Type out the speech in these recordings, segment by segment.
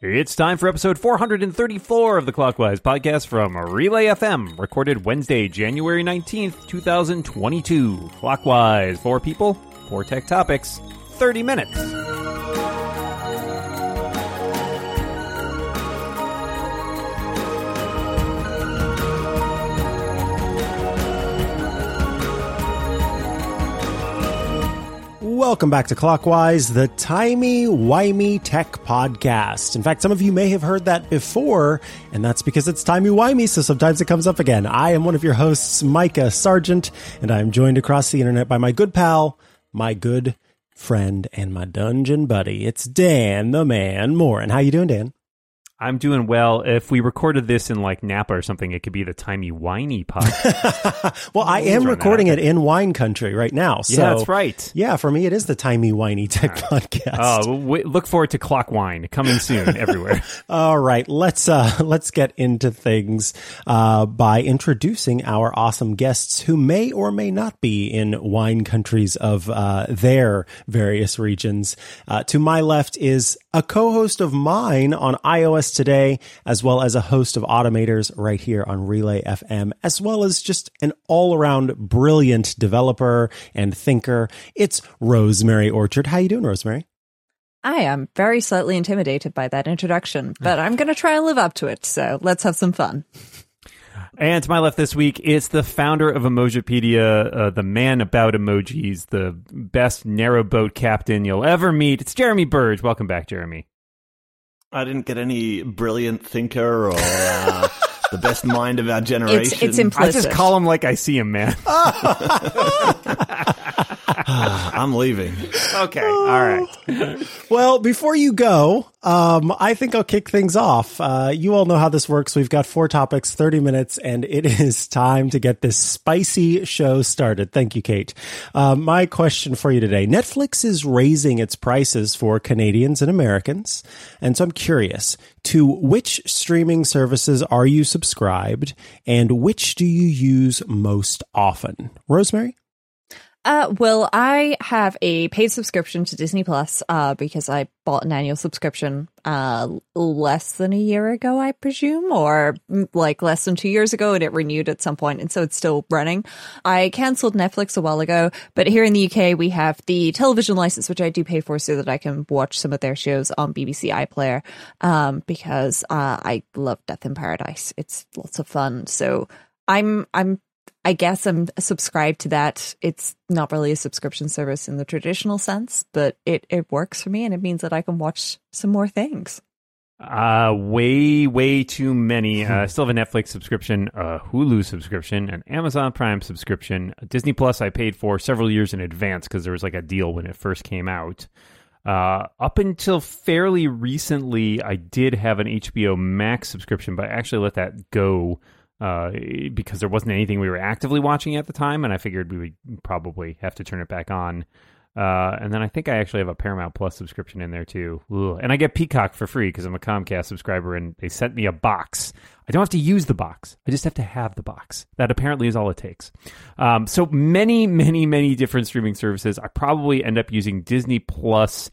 It's time for episode 434 of the Clockwise podcast from Relay FM, recorded Wednesday, January 19th, 2022. Clockwise, four people, four tech topics, 30 minutes. Welcome back to Clockwise, the timey wimey tech podcast. In fact, some of you may have heard that before, and that's because it's timey wimey, so sometimes it comes up again. I am one of your hosts, Micah Sargent, and I am joined across the internet by my good pal, my good friend, and my dungeon buddy. It's Dan the Man Moren. How you doing, Dan? I'm doing well. If we recorded this in like Napa or something, it could be the timey whiny podcast. well, I am recording it in wine country right now. So yeah, that's right. Yeah, for me, it is the timey whiny tech podcast. Oh, w- look forward to Clock Wine coming soon everywhere. All right, let's uh, let's get into things uh, by introducing our awesome guests who may or may not be in wine countries of uh, their various regions. Uh, to my left is a co-host of mine on iOS today, as well as a host of automators right here on Relay FM, as well as just an all-around brilliant developer and thinker. It's Rosemary Orchard. How you doing, Rosemary? I am very slightly intimidated by that introduction, but I'm going to try and live up to it. So let's have some fun. And to my left this week, it's the founder of Emojipedia, uh, the man about emojis, the best narrowboat captain you'll ever meet. It's Jeremy Burge. Welcome back, Jeremy. I didn't get any brilliant thinker or uh, the best mind of our generation. It's, it's implicit. I just call him like I see him, man. I'm leaving. okay, all right. Well, before you go, um, I think I'll kick things off. Uh, you all know how this works. We've got four topics, 30 minutes, and it is time to get this spicy show started. Thank you, Kate. Uh, my question for you today Netflix is raising its prices for Canadians and Americans. And so I'm curious to which streaming services are you subscribed and which do you use most often? Rosemary? Uh, well, I have a paid subscription to Disney Plus uh, because I bought an annual subscription uh, less than a year ago, I presume, or mm, like less than two years ago, and it renewed at some point, and so it's still running. I cancelled Netflix a while ago, but here in the UK, we have the television license, which I do pay for so that I can watch some of their shows on BBC iPlayer um, because uh, I love Death in Paradise. It's lots of fun. So I'm I'm I guess I'm subscribed to that. It's not really a subscription service in the traditional sense, but it, it works for me and it means that I can watch some more things. Uh, way, way too many. Uh, I still have a Netflix subscription, a Hulu subscription, an Amazon Prime subscription, Disney Plus. I paid for several years in advance because there was like a deal when it first came out. Uh, up until fairly recently, I did have an HBO Max subscription, but I actually let that go uh, because there wasn't anything we were actively watching at the time, and I figured we would probably have to turn it back on. Uh, and then I think I actually have a Paramount Plus subscription in there too. And I get Peacock for free because I'm a Comcast subscriber, and they sent me a box. I don't have to use the box; I just have to have the box. That apparently is all it takes. Um, so many, many, many different streaming services. I probably end up using Disney Plus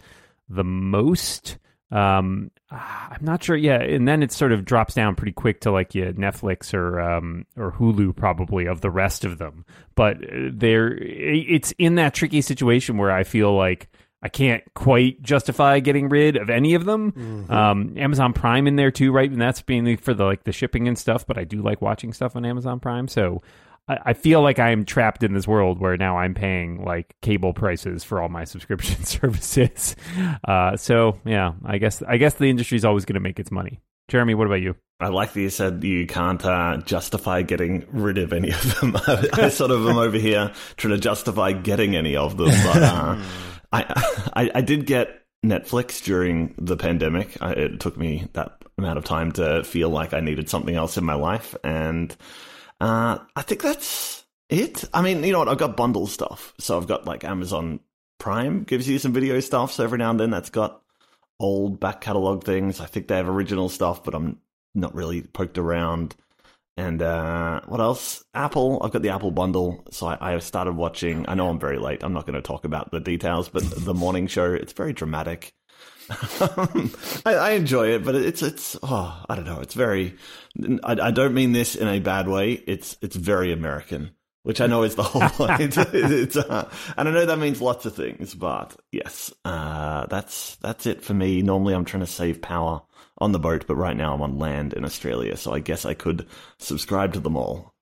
the most. Um, I'm not sure. Yeah, and then it sort of drops down pretty quick to like yeah, Netflix or um, or Hulu probably of the rest of them. But uh, there, it's in that tricky situation where I feel like I can't quite justify getting rid of any of them. Mm-hmm. Um, Amazon Prime in there too, right? And that's mainly for the like the shipping and stuff. But I do like watching stuff on Amazon Prime, so I feel like I am trapped in this world where now I'm paying like cable prices for all my subscription services. Uh, so yeah, I guess I guess the industry is always going to make its money. Jeremy, what about you? I like that you said you can't uh, justify getting rid of any of them. I sort of am over here trying to justify getting any of them. But uh, I, I, I did get Netflix during the pandemic. I, it took me that amount of time to feel like I needed something else in my life, and uh, I think that's it. I mean, you know what? I've got bundle stuff. So I've got like Amazon Prime gives you some video stuff. So every now and then that's got old back catalog things. I think they have original stuff, but I'm not really poked around. And uh, what else? Apple. I've got the Apple bundle, so I, I started watching. I know I'm very late. I'm not going to talk about the details, but the morning show. It's very dramatic. I, I, enjoy it, but it's it's oh I don't know. It's very. I, I, don't mean this in a bad way. It's it's very American, which I know is the whole point. it's, uh, and I know that means lots of things, but yes, uh, that's that's it for me. Normally, I'm trying to save power on the boat, but right now I'm on land in Australia, so I guess I could subscribe to them all.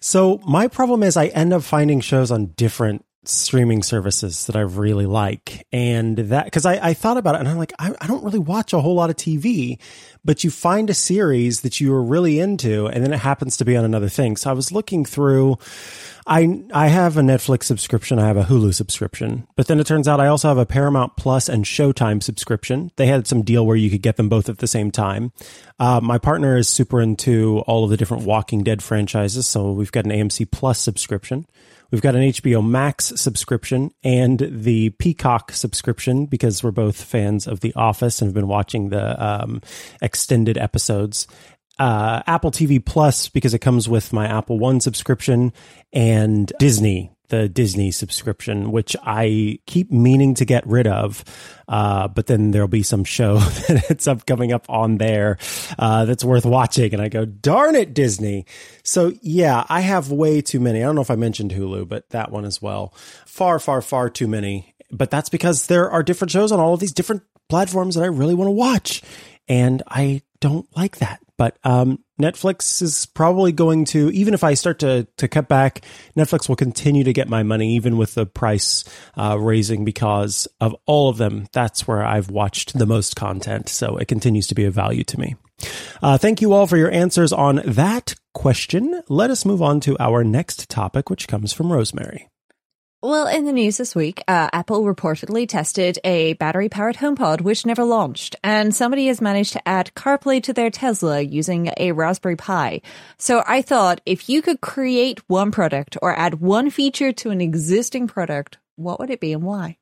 So my problem is I end up finding shows on different streaming services that I really like. And that, cause I, I thought about it and I'm like, I, I, don't really watch a whole lot of TV, but you find a series that you are really into and then it happens to be on another thing. So I was looking through, I I have a Netflix subscription, I have a Hulu subscription, but then it turns out I also have a Paramount Plus and Showtime subscription. They had some deal where you could get them both at the same time. Uh, my partner is super into all of the different Walking Dead franchises, so we've got an AMC Plus subscription. We've got an HBO Max subscription and the Peacock subscription because we're both fans of The Office and have been watching the um, extended episodes. Uh, Apple TV Plus because it comes with my Apple One subscription and Disney, the Disney subscription, which I keep meaning to get rid of. Uh, but then there'll be some show that ends up coming up on there uh, that's worth watching. And I go, darn it, Disney. So yeah, I have way too many. I don't know if I mentioned Hulu, but that one as well. Far, far, far too many. But that's because there are different shows on all of these different platforms that I really want to watch. And I don't like that. But um, Netflix is probably going to, even if I start to to cut back, Netflix will continue to get my money, even with the price uh, raising, because of all of them. That's where I've watched the most content, so it continues to be a value to me. Uh, thank you all for your answers on that question. Let us move on to our next topic, which comes from Rosemary. Well, in the news this week, uh, Apple reportedly tested a battery powered HomePod which never launched, and somebody has managed to add CarPlay to their Tesla using a Raspberry Pi. So I thought if you could create one product or add one feature to an existing product, what would it be and why?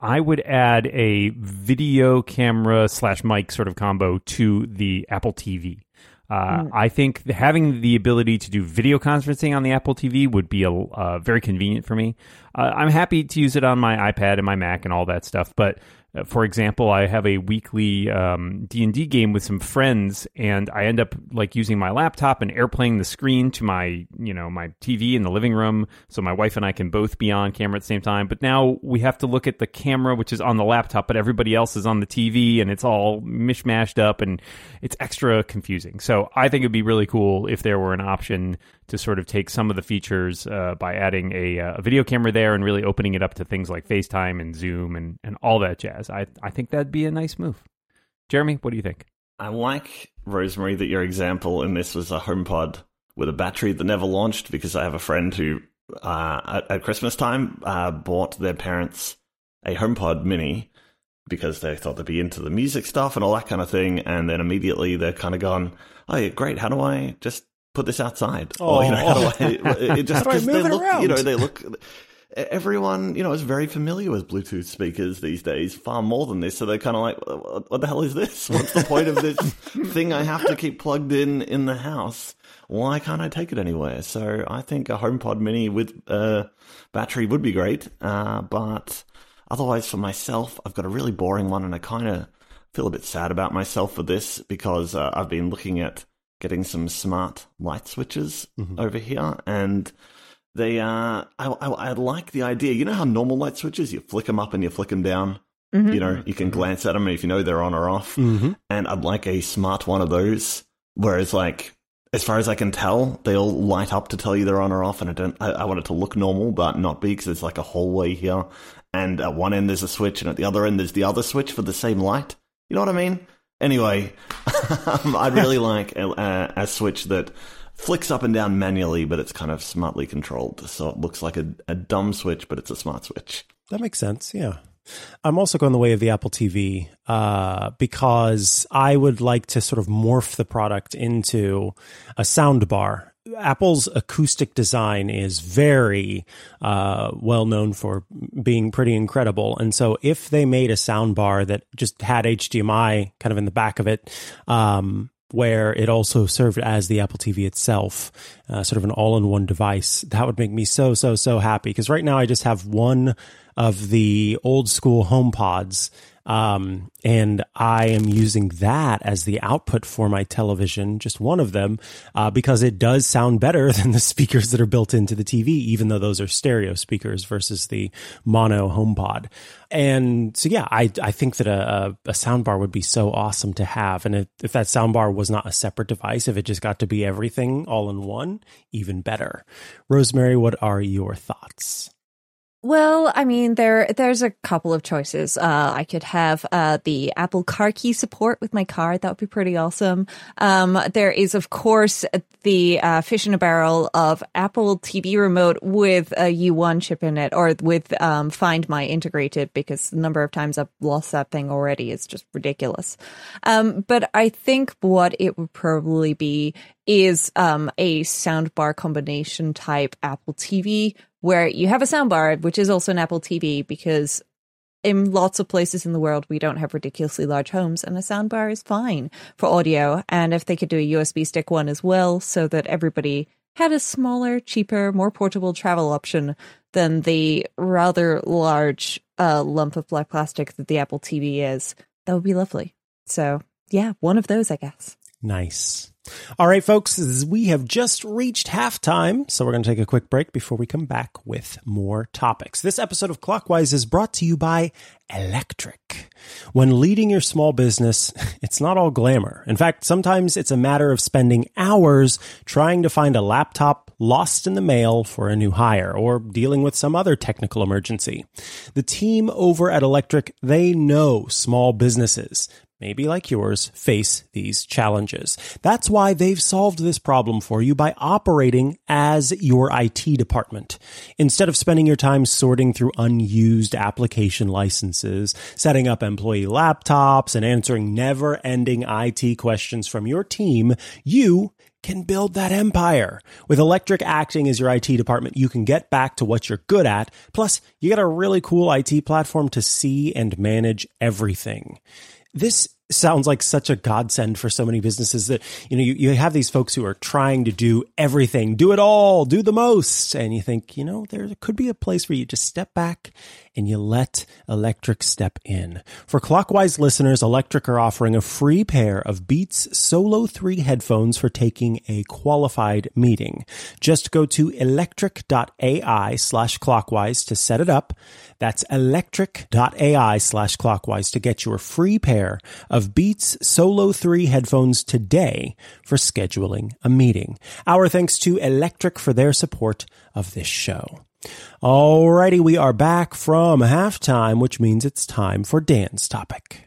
I would add a video camera slash mic sort of combo to the Apple TV. Uh, mm. I think having the ability to do video conferencing on the Apple TV would be a, uh, very convenient for me. Uh, I'm happy to use it on my iPad and my Mac and all that stuff, but for example, I have a weekly um, D and D game with some friends, and I end up like using my laptop and airplaying the screen to my you know my TV in the living room, so my wife and I can both be on camera at the same time. But now we have to look at the camera, which is on the laptop, but everybody else is on the TV, and it's all mishmashed up, and it's extra confusing. So I think it'd be really cool if there were an option to sort of take some of the features uh, by adding a, uh, a, video camera there and really opening it up to things like FaceTime and Zoom and, and all that jazz. I, I think that'd be a nice move. Jeremy, what do you think? I like, Rosemary, that your example in this was a HomePod with a battery that never launched because I have a friend who, uh, at, at, Christmas time, uh, bought their parents a HomePod mini because they thought they'd be into the music stuff and all that kind of thing. And then immediately they're kind of gone, oh, yeah, great. How do I just put this outside? Oh, or, you know, how do I, it just, how do I move they look, around? you know, they look, everyone, you know, is very familiar with Bluetooth speakers these days, far more than this. So they're kind of like, what the hell is this? What's the point of this thing I have to keep plugged in in the house? Why can't I take it anywhere? So I think a HomePod Mini with a battery would be great. Uh, but otherwise, for myself, I've got a really boring one, and I kind of feel a bit sad about myself for this because uh, I've been looking at getting some smart light switches mm-hmm. over here, and they uh, I, I, I like the idea. You know how normal light switches you flick them up and you flick them down. Mm-hmm. You know, you can glance at them if you know they're on or off. Mm-hmm. And I'd like a smart one of those. Whereas, like, as far as I can tell, they all light up to tell you they're on or off. And I don't, I, I want it to look normal, but not be because there's like a hallway here. And at one end there's a switch, and at the other end there's the other switch for the same light. You know what I mean? Anyway, um, I'd really like a, a, switch that flicks up and down manually, but it's kind of smartly controlled. So it looks like a, a dumb switch, but it's a smart switch. That makes sense. Yeah. I'm also going the way of the Apple TV uh, because I would like to sort of morph the product into a sound bar Apple's acoustic design is very uh, well known for being pretty incredible. And so, if they made a sound bar that just had HDMI kind of in the back of it, um, where it also served as the Apple TV itself, uh, sort of an all in one device, that would make me so, so, so happy. Because right now I just have one of the old school HomePods Um, and I am using that as the output for my television, just one of them, uh, because it does sound better than the speakers that are built into the TV, even though those are stereo speakers versus the mono HomePod. And so, yeah, I, I think that a, a, a soundbar would be so awesome to have. And if, if that soundbar was not a separate device, if it just got to be everything all in one, even better. Rosemary, what are your thoughts? Well, I mean, there there's a couple of choices. Uh, I could have uh, the Apple Car Key support with my car. That would be pretty awesome. Um, there is, of course, the uh, fish in a barrel of Apple TV remote with a U1 chip in it, or with um, Find My integrated, because the number of times I've lost that thing already is just ridiculous. Um, but I think what it would probably be is um, a soundbar combination type Apple TV where you have a soundbar, which is also an Apple TV, because in lots of places in the world, we don't have ridiculously large homes, and a soundbar is fine for audio. And if they could do a USB stick one as well, so that everybody had a smaller, cheaper, more portable travel option than the rather large uh, lump of black plastic that the Apple TV is, that would be lovely. So, yeah, one of those, I guess. Nice. All right, folks, we have just reached halftime, so we're going to take a quick break before we come back with more topics. This episode of Clockwise is brought to you by Electric. When leading your small business, it's not all glamour. In fact, sometimes it's a matter of spending hours trying to find a laptop lost in the mail for a new hire or dealing with some other technical emergency. The team over at Electric, they know small businesses maybe like yours, face these challenges. That's why they've solved this problem for you by operating as your IT department. Instead of spending your time sorting through unused application licenses, setting up employee laptops, and answering never ending IT questions from your team, you can build that empire. With Electric acting as your IT department, you can get back to what you're good at. Plus, you get a really cool IT platform to see and manage everything this sounds like such a godsend for so many businesses that you know you, you have these folks who are trying to do everything do it all do the most. And you think you know there could be a place where you just step back and you let electric step in. For clockwise listeners electric are offering a free pair of beats solo 3 headphones for taking a qualified meeting. Just go to electric.ai slash clockwise to set it up that's electric.ai slash clockwise to get your free pair of Beats Solo 3 headphones today for scheduling a meeting. Our thanks to Electric for their support of this show. Alrighty, we are back from halftime, which means it's time for Dan's topic.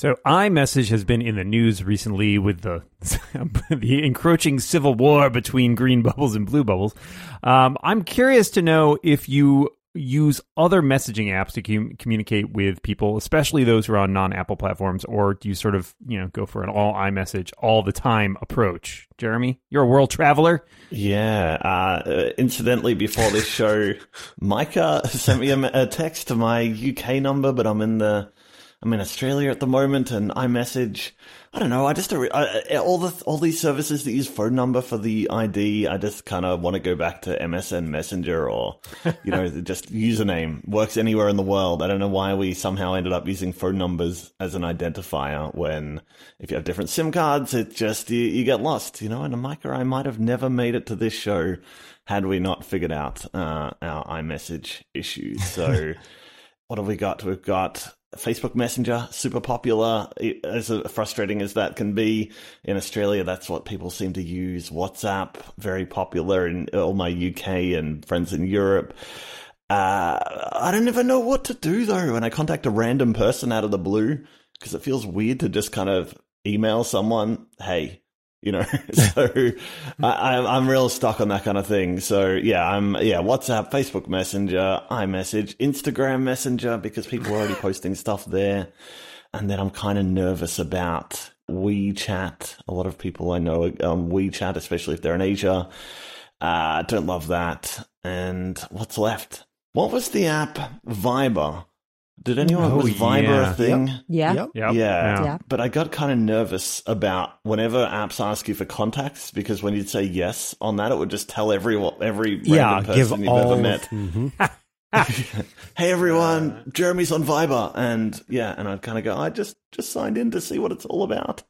So iMessage has been in the news recently with the the encroaching civil war between green bubbles and blue bubbles. Um, I'm curious to know if you use other messaging apps to com- communicate with people, especially those who are on non-Apple platforms, or do you sort of you know go for an all iMessage all the time approach? Jeremy, you're a world traveler. Yeah. Uh, incidentally, before this show, Micah sent me a, a text to my UK number, but I'm in the I'm in Australia at the moment, and iMessage I don't know. I just I, all the all these services that use phone number for the ID. I just kind of want to go back to MSN Messenger or you know just username works anywhere in the world. I don't know why we somehow ended up using phone numbers as an identifier when if you have different SIM cards, it just you, you get lost. You know, and Micah, I might have never made it to this show had we not figured out uh, our iMessage issues. So. what have we got? We've got Facebook Messenger, super popular, as frustrating as that can be. In Australia, that's what people seem to use. WhatsApp, very popular in all my UK and friends in Europe. Uh, I don't ever know what to do though when I contact a random person out of the blue because it feels weird to just kind of email someone, hey, you know? So I, i'm real stuck on that kind of thing. So yeah i'm yeah whatsapp facebook messenger imessage instagram messenger because people are already posting stuff there. And then i'm kind of nervous about wechat. A lot of people i know on wechat especially if they're in asia uh don't love that. And what's left? What was the app viber did anyone Oh, was Viber yeah. a thing? Yeah. Yep. Yep. Yeah. Yeah. But I got kind of nervous about whenever apps ask you for contacts because when you'd say yes on that, it would just tell every every random Yeah, person give you've all. ever met. Mhm. hey everyone, Jeremy's on Viber, and yeah, and I'd kind of go, I just just signed in to see what it's all about.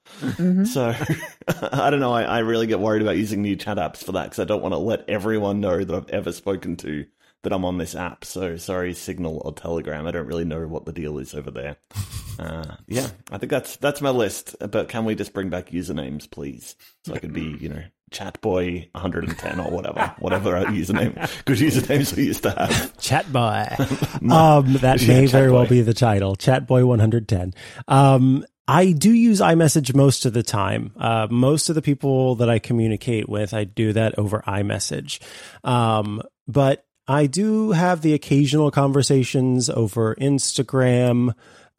So I don't know. I, I really get worried about using new chat apps for that because I don't want to let everyone know that I've ever spoken to that I'm on this app. So sorry, Signal or Telegram. I don't really know what the deal is over there. Uh, yeah, I think that's that's my list. But can we just bring back usernames, please, so I could be, you know, Chatboy 110 or whatever, whatever our username, good usernames we used to have. Chat boy. um, that may very well be the title. Chat boy 110. Um, I do use iMessage most of the time. Uh, most of the people that I communicate with, I do that over iMessage. Um, but I do have the occasional conversations over Instagram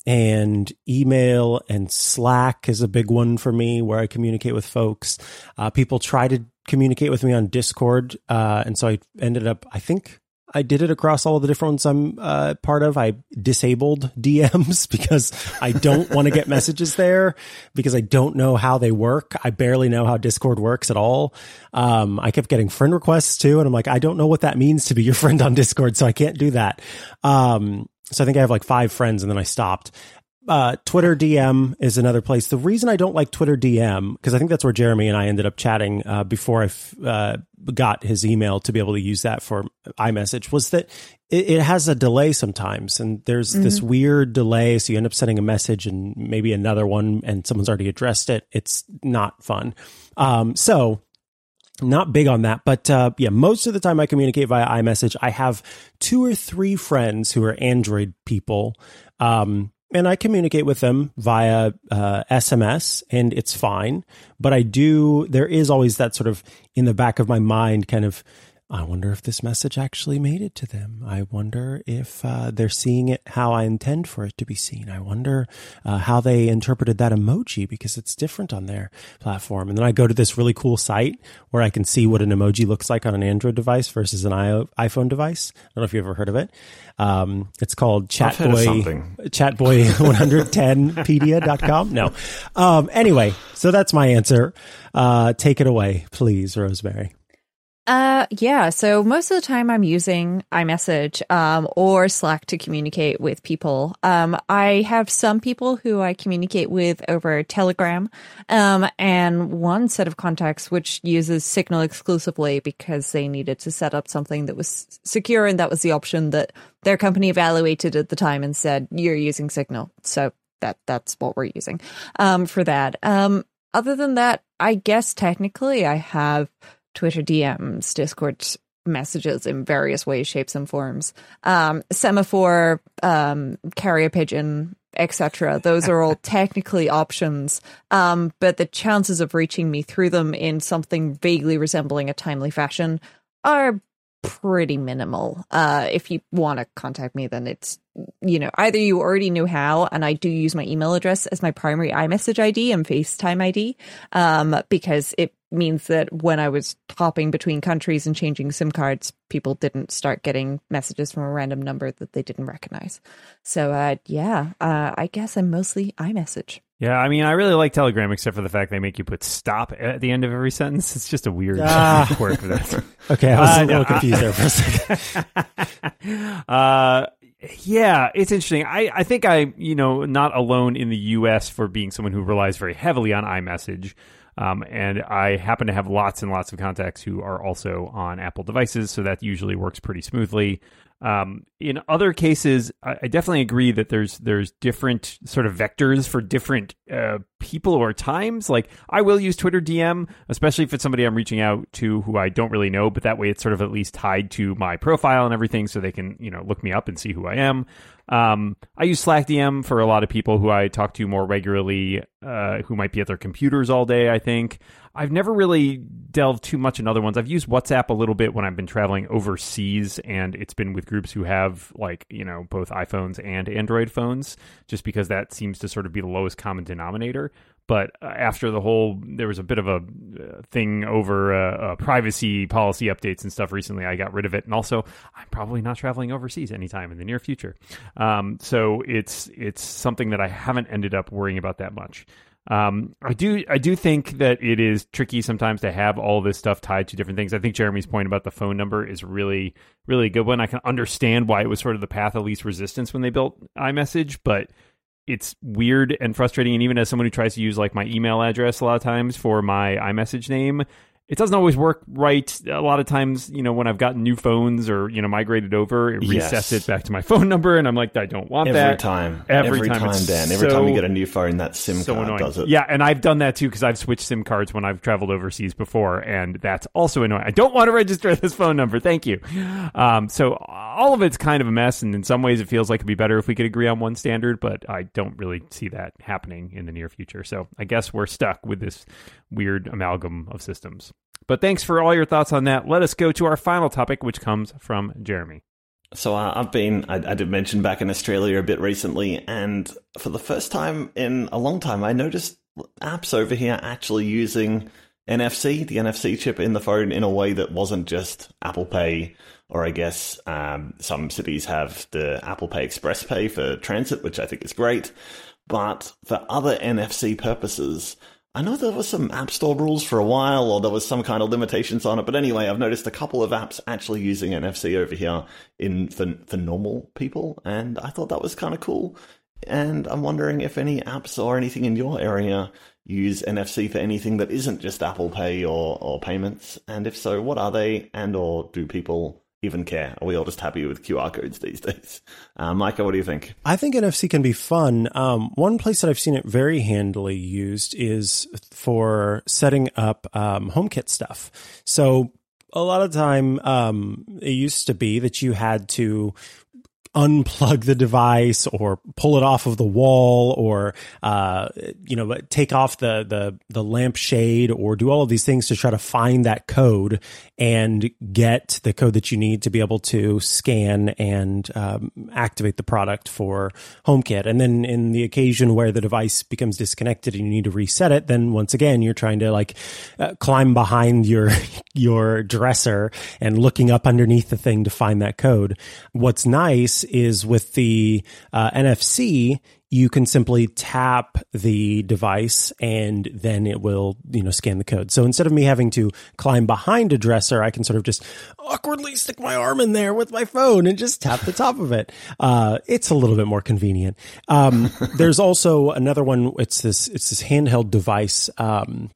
and email and Slack is a big one for me where I communicate with folks. Uh, people try to communicate with me on Discord. Uh, and so I ended up, I think I did it across all the different ones I'm uh, part of. I disabled DMs because I don't want to get messages there because I don't know how they work. I barely know how Discord works at all. Um, I kept getting friend requests too, and I'm like, I don't know what that means to be your friend on Discord, so I can't do that. Um, so I think I have like five friends, and then I stopped. Uh, Twitter DM is another place. The reason I don't like Twitter DM because I think that's where Jeremy and I ended up chatting uh, before I f- uh, got his email to be able to use that for iMessage was that it, it has a delay sometimes, and there's this weird delay. So you end up sending a message and maybe another one, and someone's already addressed it. It's not fun. Um, so not big on that, but uh, yeah, most of the time I communicate via iMessage. I have two or three friends who are Android people, um, and I communicate with them via uh, SMS, and it's fine. But I do. There is always that sort of in the back of my mind, kind of. I wonder if this message actually made it to them. I wonder if uh, they're seeing it how I intend for it to be seen. I wonder uh, how they interpreted that emoji because it's different on their platform. And then I go to this really cool site where I can see what an emoji looks like on an Android device versus an iPhone device. I don't know if you've ever heard of it. Um, it's called I've heard of Chatboy something. chatboy110pedia.com. No. Um, anyway, so that's my answer. Uh, take it away, please, Rosemary. Uh, yeah. So most of the time I'm using iMessage, um, or Slack to communicate with people. Um, I have some people who I communicate with over Telegram, um, and one set of contacts which uses Signal exclusively because they needed to set up something that was secure, and that was the option that their company evaluated at the time and said you're using Signal. So that that's what we're using, um, for that. Um, other than that, I guess technically I have Twitter DMs, Discord messages in various ways, shapes, and forms. Um, semaphore, um, carrier pigeon, etc. Those are all technically options, um, but the chances of reaching me through them in something vaguely resembling a timely fashion are pretty minimal. Uh, if you want to contact me, then it's you know either you already knew how, and I do use my email address as my primary iMessage ID and FaceTime ID, um, because it means that when I was hopping between countries and changing SIM cards, people didn't start getting messages from a random number that they didn't recognize. So, uh, yeah, uh, I guess I'm mostly iMessage. Yeah, I mean, I really like Telegram, except for the fact they make you put "stop" at the end of every sentence. It's just a weird Ah. quirk that. Okay, I was Uh, a little no, confused there for a second. uh, yeah, it's interesting. I, I think I, you know, not alone in the U.S. for being someone who relies very heavily on iMessage. Um, and I happen to have lots and lots of contacts who are also on Apple devices, so that usually works pretty smoothly. Um, in other cases, I, I definitely agree that there's there's different sort of vectors for different uh, people or times. Like I will use Twitter DM, especially if it's somebody I'm reaching out to who I don't really know, but that way it's sort of at least tied to my profile and everything, so they can you know look me up and see who I am. Um, I use Slack DM for a lot of people who I talk to more regularly, uh, who might be at their computers all day. I think I've never really delved too much in other ones. I've used WhatsApp a little bit when I've been traveling overseas, and it's been with groups who have like you know both iPhones and Android phones, just because that seems to sort of be the lowest common denominator. But uh, after the whole, there was a bit of a uh, thing over uh, uh, privacy policy updates and stuff recently. I got rid of it, and also I'm probably not traveling overseas anytime in the near future. Um, so it's it's something that I haven't ended up worrying about that much. Um, I do I do think that it is tricky sometimes to have all this stuff tied to different things. I think Jeremy's point about the phone number is really really a good one. I can understand why it was sort of the path of least resistance when they built iMessage, but it's weird and frustrating. And even as someone who tries to use like my email address a lot of times for my iMessage name, it doesn't always work right. A lot of times, you know, when I've gotten new phones or you know migrated over, it Yes. resets it back to my phone number, and I'm like, I don't want Every that time. Every, Every time, every time, Dan. Every time you get a new phone, that SIM so card annoying. does it. Yeah, and I've done that too because I've switched SIM cards when I've traveled overseas before, and that's also annoying. I don't want to register this phone number. Thank you. Um, so all of it's kind of a mess, and in some ways, it feels like it'd be better if we could agree on one standard, but I don't really see that happening in the near future. So I guess we're stuck with this weird amalgam of systems. But thanks for all your thoughts on that. Let us go to our final topic, which comes from Jeremy. So uh, I've been, I, did mention back in Australia a bit recently, and for the first time in a long time, I noticed apps over here actually using NFC, the NFC chip in the phone, in a way that wasn't just Apple Pay, or I guess um, some cities have the Apple Pay Express Pay for transit, which I think is great. But for other NFC purposes, I know there were some App Store rules for a while, or there was some kind of limitations on it. But anyway, I've noticed a couple of apps actually using NFC over here in for for normal people, and I thought that was kind of cool. And I'm wondering if any apps or anything in your area use NFC for anything that isn't just Apple Pay or or payments, and if so, what are they? And or do people even care? Are we all just happy with QR codes these days? Uh, Micah, what do you think? I think NFC can be fun. Um, one place that I've seen it very handily used is for setting up um, HomeKit stuff. So a lot of time, um, it used to be that you had to unplug the device or pull it off of the wall or uh, you know take off the the the lampshade or do all of these things to try to find that code and get the code that you need to be able to scan and um, activate the product for HomeKit. And then in the occasion where the device becomes disconnected and you need to reset it, then once again you're trying to like uh, climb behind your your dresser and looking up underneath the thing to find that code. What's nice is with the uh, NFC, you can simply tap the device and then it will, you know, scan the code. So instead of me having to climb behind a dresser, I can sort of just awkwardly stick my arm in there with my phone and just tap the top of it. Uh, it's a little bit more convenient. Um, there's also another one. It's this, it's this handheld device. Um,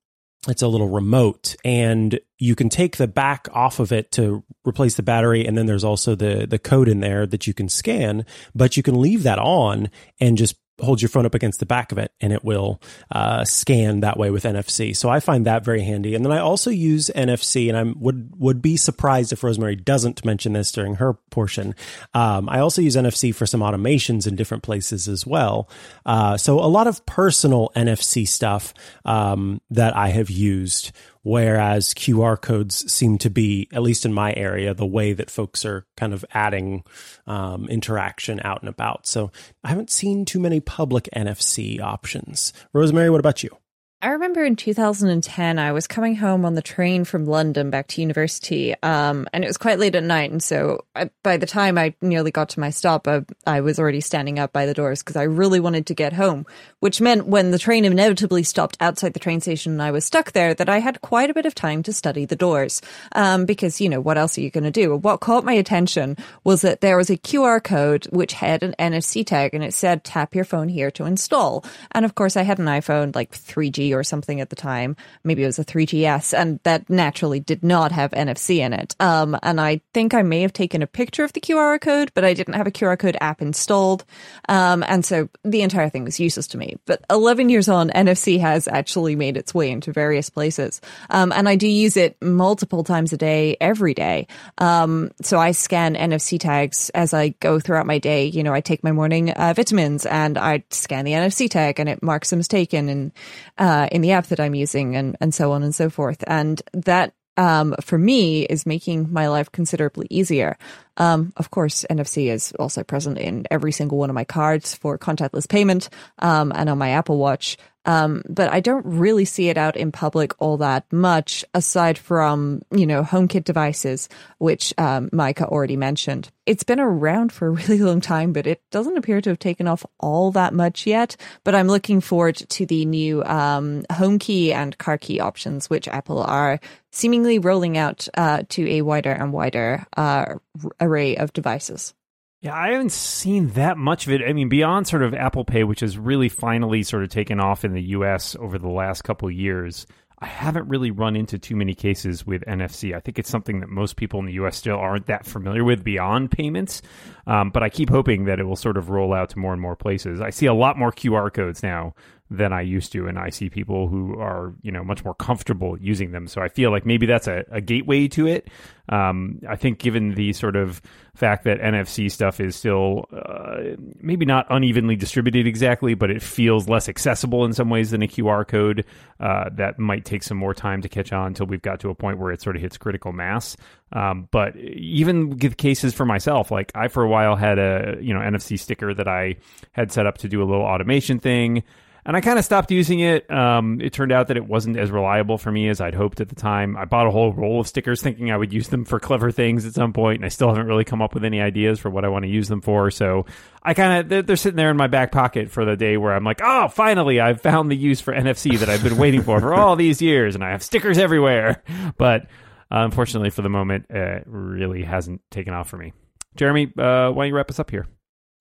it's a little remote and you can take the back off of it to replace the battery and then there's also the the code in there that you can scan but you can leave that on and just hold your phone up against the back of it and it will uh, scan that way with NFC. So I find that very handy. And then I also use NFC, and I would would be surprised if Rosemary doesn't mention this during her portion. Um, I also use NFC for some automations in different places as well. Uh, so a lot of personal NFC stuff um, that I have used whereas QR codes seem to be, at least in my area, the way that folks are kind of adding um, interaction out and about. So I haven't seen too many public NFC options. Rosemary, what about you? I remember in 2010, I was coming home on the train from London back to university, um, and it was quite late at night. And so I, by the time I nearly got to my stop, I, I was already standing up by the doors because I really wanted to get home, which meant when the train inevitably stopped outside the train station and I was stuck there, that I had quite a bit of time to study the doors. Um, because, you know, what else are you going to do? What caught my attention was that there was a QR code which had an NFC tag and it said, tap your phone here to install. And of course, I had an iPhone like 3G or something at the time. Maybe it was a 3GS, and that naturally did not have NFC in it. Um, and I think I may have taken a picture of the QR code, but I didn't have a QR code app installed. Um, and so the entire thing was useless to me. But 11 years on, NFC has actually made its way into various places. Um, and I do use it multiple times a day, every day. Um, so I scan NFC tags as I go throughout my day. You know, I take my morning uh, vitamins and I scan the NFC tag and it marks a mistake in, in, uh, in the app that I'm using and, and so on and so forth. And that um, for me is making my life considerably easier. Um, of course, NFC is also present in every single one of my cards for contactless payment um, and on my Apple Watch. Um, but I don't really see it out in public all that much, aside from, you know, HomeKit devices, which um, Micah already mentioned. It's been around for a really long time, but it doesn't appear to have taken off all that much yet. But I'm looking forward to the new um, HomeKey and car key options, which Apple are seemingly rolling out uh, to a wider and wider uh, array of devices. Yeah, I haven't seen that much of it. I mean, beyond sort of Apple Pay, which has really finally sort of taken off in the US over the last couple of years, I haven't really run into too many cases with NFC. I think it's something that most people in the US still aren't that familiar with beyond payments. Um, but I keep hoping that it will sort of roll out to more and more places. I see a lot more QR codes now than I used to, and I see people who are you know much more comfortable using them. So I feel like maybe that's a, a gateway to it. Um, I think given the sort of fact that NFC stuff is still uh, maybe not unevenly distributed exactly, but it feels less accessible in some ways than a QR code. Uh, that might take some more time to catch on until we've got to a point where it sort of hits critical mass. Um, but even with cases for myself, like I for a while had a you know NFC sticker that I had set up to do a little automation thing and I kind of stopped using it. Um, it turned out that it wasn't as reliable for me as I'd hoped at the time. I bought a whole roll of stickers thinking I would use them for clever things at some point, and I still haven't really come up with any ideas for what I want to use them for. So I kind of they're, they're, sitting there in my back pocket for the day where I'm like, oh, finally, I've found the use for NFC that I've been waiting for for all these years, and I have stickers everywhere. But uh, unfortunately, for the moment, uh, it really hasn't taken off for me. Jeremy, uh, why don't you wrap us up here?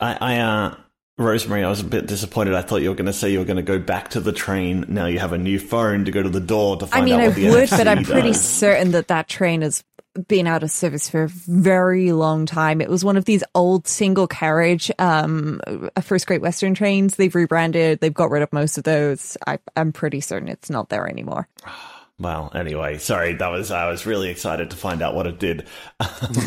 I, I uh, Rosemary, I was a bit disappointed. I thought you were going to say you were going to go back to the train. Now you have a new phone to go to the door to find I mean, out I what the would, NFC but I'm pretty certain that that train has been out of service for a very long time. It was one of these old single carriage, um, First Great Western trains. They've rebranded. They've got rid of most of those. I, I'm pretty certain it's not there anymore. Well, anyway, sorry. That was I was really excited to find out what it did.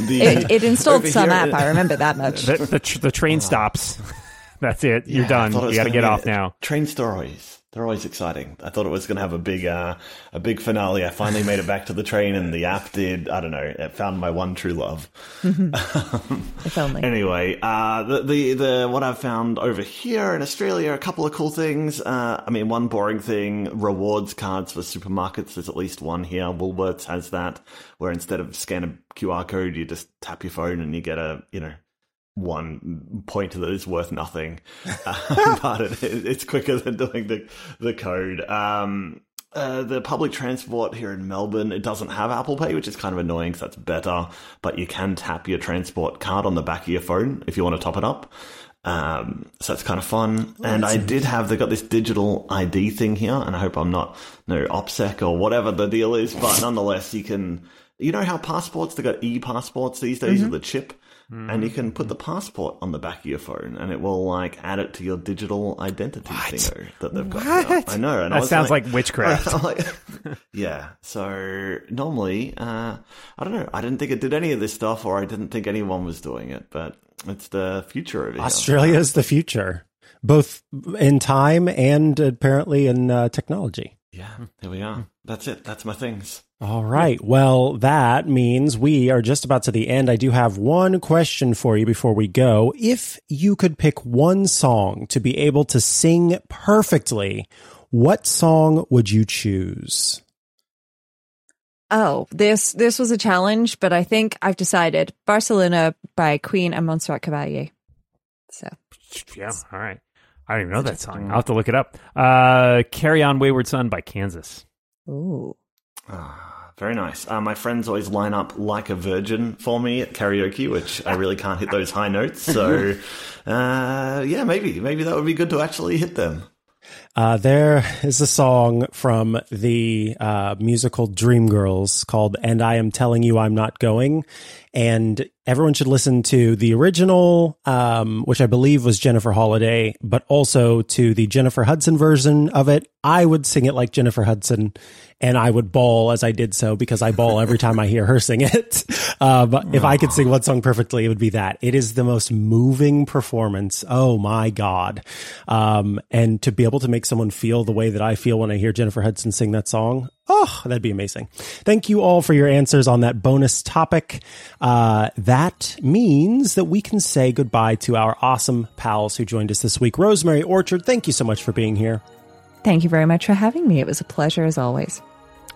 The- It, it installed some here- app. I remember that much. The, the, tr- the train stops. That's it. You're Yeah, done. thought it You got to get be- off now. Train stories. They're always exciting. I thought it was going to have a big, uh, a big finale. I finally made it back to the train, and the app did. I don't know. It found my one true love. If only. Anyway, uh, the, the the what I've found over here in Australia, a couple of cool things. Uh, I mean, one boring thing: rewards cards for supermarkets. There's at least one here. Woolworths has that, where instead of scan a QR code, you just tap your phone and you get a you know one point that is worth nothing, uh, but it, it's quicker than doing the the code. Um, uh, the public transport here in Melbourne, it doesn't have Apple Pay, which is kind of annoying because that's better. But you can tap your transport card on the back of your phone if you want to top it up. Um, so that's kind of fun. and I did have, they got this digital ID thing here, and I hope I'm not, no, OPSEC or whatever the deal is, but nonetheless, you can, you know how passports, they got e passports these days with the chip? And you can put the passport on the back of your phone, and it will like add it to your digital identity thingo that they've got. now. What? I know, and I That sounds like, witchcraft. Like, yeah. So normally, uh, I don't know. I didn't think it did any of this stuff, or I didn't think anyone was doing it. But it's the future of it. Australia is the future, both in time and apparently in uh, technology. Yeah, hmm. there we are. Hmm. That's it. That's my things. All right. Well, that means we are just about to the end. I do have one question for you before we go. If you could pick one song to be able to sing perfectly, what song would you choose? Oh, this this was a challenge, but I think I've decided Barcelona by Queen and Montserrat Caballé. So yeah. All right. I don't even know that song. I'll have to look it up. Uh, Carry On Wayward Son by Kansas. ooh. Ah, very nice. Uh, my friends always line up like a virgin for me at karaoke, which I really can't hit those high notes. So, uh, yeah, maybe maybe that would be good to actually hit them. Uh, there is a song from the uh, musical Dreamgirls called And I Am Telling You I'm Not Going. And everyone should listen to the original, um, which I believe was Jennifer Holliday, but also to the Jennifer Hudson version of it. I would sing it like Jennifer Hudson and I would bawl as I did so because I bawl every time I hear her sing it. Um, if I could sing one song perfectly, it would be that. It is the most moving performance. Oh my God. Um, and to be able to make someone feel the way that I feel when I hear Jennifer Hudson sing that song, Oh, that'd be amazing. Thank you all for your answers on that bonus topic. Uh, that means that we can say goodbye to our awesome pals who joined us this week. Rosemary Orchard, thank you so much for being here. Thank you very much for having me. It was a pleasure as always.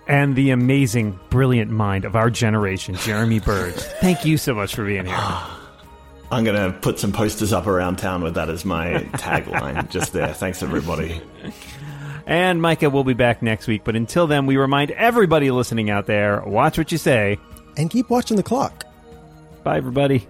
And the amazing, brilliant mind of our generation, Jeremy Bird. Thank you so much for being here. I'm going to put some posters up around town with that as my tagline just there. Thanks, everybody. And Micah will be back next week. But until then, we remind everybody listening out there watch what you say. And keep watching the clock. Bye, everybody.